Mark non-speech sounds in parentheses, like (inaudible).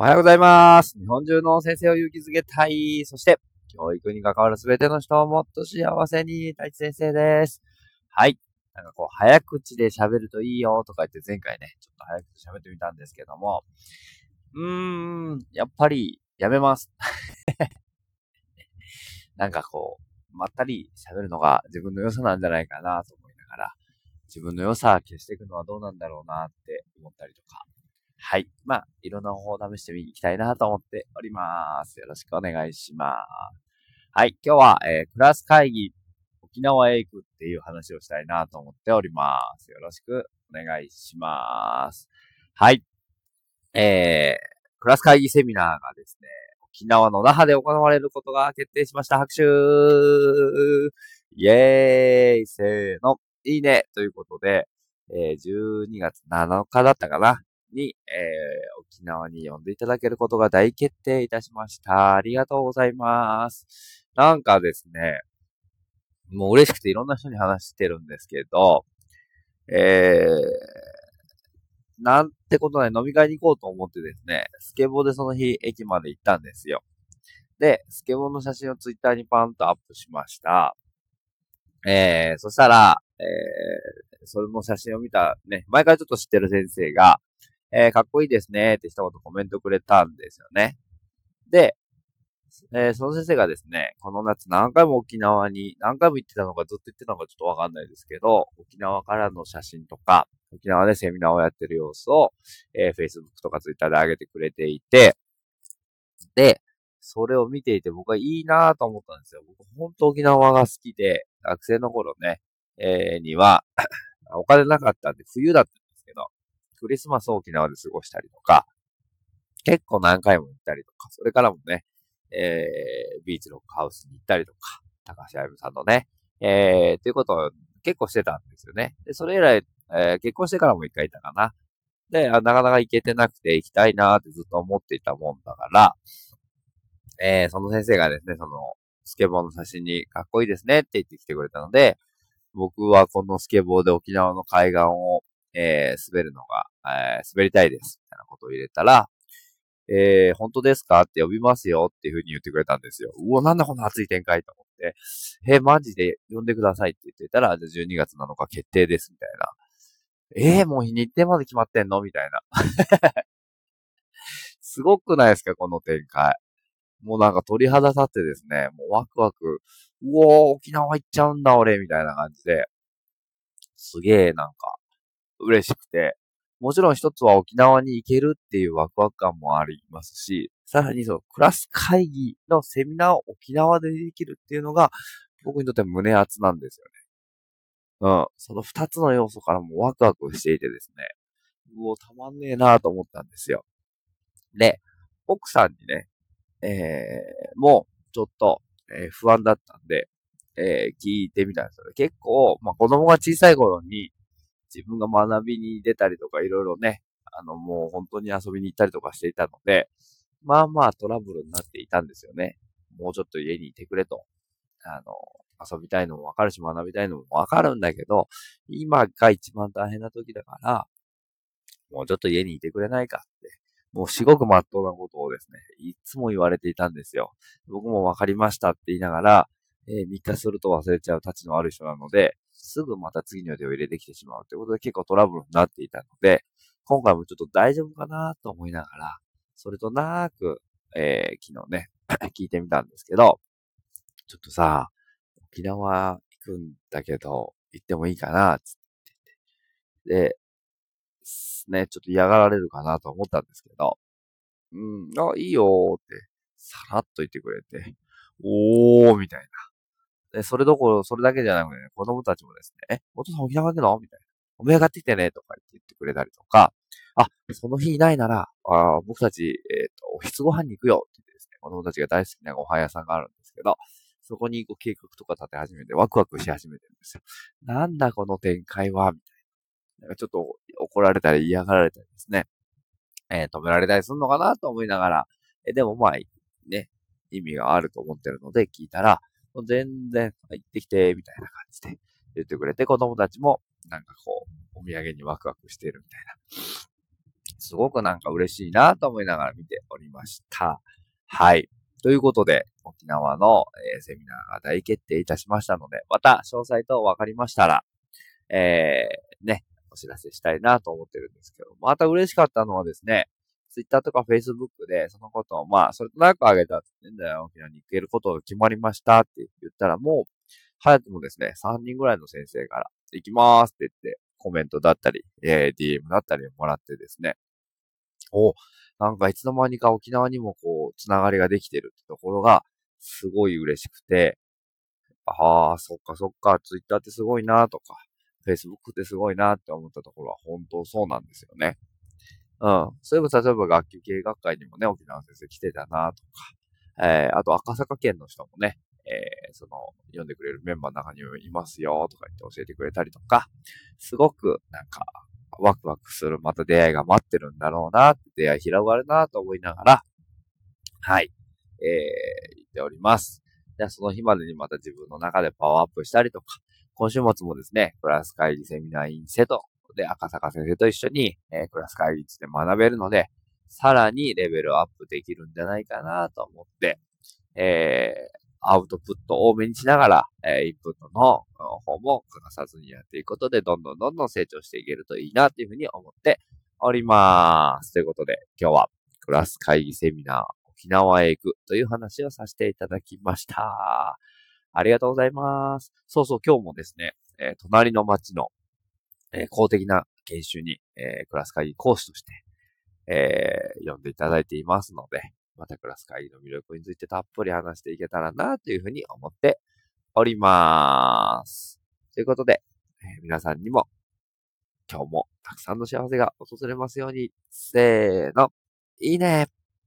おはようございます。日本中の先生を勇気づけたい。そして、教育に関わるすべての人をもっと幸せに、大地先生です。はい。なんかこう、早口で喋るといいよとか言って前回ね、ちょっと早口で喋ってみたんですけども、うーん、やっぱりやめます。(laughs) なんかこう、まったり喋るのが自分の良さなんじゃないかなと思いながら、自分の良さ消していくのはどうなんだろうなって思ったりとか、はい。まあ、いろんな方法を試してみに行きたいなと思っております。よろしくお願いします。はい。今日は、えー、クラス会議、沖縄へ行くっていう話をしたいなと思っております。よろしくお願いします。はい。えー、クラス会議セミナーがですね、沖縄の那覇で行われることが決定しました。拍手イェーイせーのいいねということで、えー、12月7日だったかなに、えー、沖縄に呼んでいただけることが大決定いたしました。ありがとうございます。なんかですね、もう嬉しくていろんな人に話してるんですけど、えー、なんてことない飲み会に行こうと思ってですね、スケボーでその日駅まで行ったんですよ。で、スケボーの写真をツイッターにパンとアップしました。えー、そしたら、えー、それの写真を見たね、前からちょっと知ってる先生が、えー、かっこいいですねって一言コメントくれたんですよね。で、えー、その先生がですね、この夏何回も沖縄に、何回も行ってたのかずっと行ってたのかちょっとわかんないですけど、沖縄からの写真とか、沖縄でセミナーをやってる様子を、えー、Facebook とか Twitter で上げてくれていて、で、それを見ていて僕はいいなぁと思ったんですよ。僕本当沖縄が好きで、学生の頃ね、えー、には (coughs) お金なかったんで冬だったクリスマス沖縄で過ごしたりとか、結構何回も行ったりとか、それからもね、えー、ビーチロックハウスに行ったりとか、高橋あゆみさんのね、えー、ということを結構してたんですよね。で、それ以来、えー、結婚してからも一回行ったかな。で、なかなか行けてなくて行きたいなーってずっと思っていたもんだから、えー、その先生がですね、その、スケボーの写真にかっこいいですねって言ってきてくれたので、僕はこのスケボーで沖縄の海岸をえー、滑るのが、えー、滑りたいです。みたいなことを入れたら、えー、本当ですかって呼びますよっていう風に言ってくれたんですよ。うお、なんだこの熱い展開と思って、えー、マジで呼んでくださいって言ってたら、じゃあ12月7日決定です、みたいな。えー、もう日程まで決まってんのみたいな。(laughs) すごくないですかこの展開。もうなんか鳥肌立ってですね、もうワクワク、うおー、沖縄行っちゃうんだ俺、みたいな感じで、すげえなんか、嬉しくて、もちろん一つは沖縄に行けるっていうワクワク感もありますし、さらにそのクラス会議のセミナーを沖縄でできるっていうのが、僕にとって胸熱なんですよね。うん。その二つの要素からもワクワクしていてですね。うお、たまんねえなぁと思ったんですよ。で、奥さんにね、えー、もう、ちょっと、えー、不安だったんで、えー、聞いてみたんですよね。結構、まあ、子供が小さい頃に、自分が学びに出たりとかいろいろね、あの、もう本当に遊びに行ったりとかしていたので、まあまあトラブルになっていたんですよね。もうちょっと家にいてくれと。あの、遊びたいのもわかるし学びたいのもわかるんだけど、今が一番大変な時だから、もうちょっと家にいてくれないかって、もうすごく真っ当なことをですね、いつも言われていたんですよ。僕もわかりましたって言いながら、えー、3日すると忘れちゃう立ちの悪い人なので、すぐまた次の予定を入れてきてしまうということで結構トラブルになっていたので、今回もちょっと大丈夫かなと思いながら、それとなく、えー、昨日ね、(coughs) 聞いてみたんですけど、ちょっとさ、沖縄行くんだけど、行ってもいいかなつって言って。で、ね、ちょっと嫌がられるかなと思ったんですけど、うん、あ、いいよーって、さらっと言ってくれて、おー、みたいな。で、それどころ、それだけじゃなくてね、子供たちもですね、え、お父さん沖縄行くの？みたいな。おめえがってきてね、とか言ってくれたりとか、あ、その日いないなら、あ僕たち、えっ、ー、と、おひつご飯に行くよって言ってですね、子供たちが大好きなご飯屋さんがあるんですけど、そこに行く計画とか立て始めて、ワクワクし始めてるんですよ。なんだこの展開は、みたいな。なんかちょっと怒られたり嫌がられたりですね、えー、止められたりするのかなと思いながら、えでもまあ、ね、意味があると思ってるので聞いたら、もう全然、行ってきて、みたいな感じで言ってくれて、子供たちも、なんかこう、お土産にワクワクしてるみたいな。すごくなんか嬉しいなと思いながら見ておりました。はい。ということで、沖縄の、え、セミナーが大決定いたしましたので、また詳細と分かりましたら、えー、ね、お知らせしたいなと思ってるんですけど、また嬉しかったのはですね、ツイッターとかフェイスブックでそのことを、まあ、それとなくあげたって言うんだよ、沖縄に行けることが決まりましたって言ったら、もう、早くもですね、3人ぐらいの先生から、行きまーすって言って、コメントだったり、えー、DM だったりもらってですね、お、なんかいつの間にか沖縄にもこう、つながりができてるってところが、すごい嬉しくて、ああ、そっかそっか、ツイッターってすごいなとか、フェイスブックってすごいなって思ったところは本当そうなんですよね。うん。そういえば、例えば学級経営学会にもね、沖縄先生来てたなとか、えー、あと赤坂県の人もね、えー、その、読んでくれるメンバーの中にもいますよとか言って教えてくれたりとか、すごくなんか、ワクワクするまた出会いが待ってるんだろうな、出会い広がるなと思いながら、はい、えー、言っております。じゃあその日までにまた自分の中でパワーアップしたりとか、今週末もですね、クラス会議セミナーインセトで赤坂先生と一緒に、えー、クラス会議室で学べるので、さらにレベルアップできるんじゃないかなと思って、えー、アウトプット多めにしながら、えー、インプットの方も欠かさずにやっていくことで、どんどんどんどん成長していけるといいなというふうに思っております。ということで、今日はクラス会議セミナー沖縄へ行くという話をさせていただきました。ありがとうございます。そうそう、今日もですね、えー、隣の町の、えー、公的な研修に、えー、クラス会議講師として、えー、呼んでいただいていますので、またクラス会議の魅力についてたっぷり話していけたらな、というふうに思っております。ということで、え、皆さんにも、今日もたくさんの幸せが訪れますように、せーの、いいね。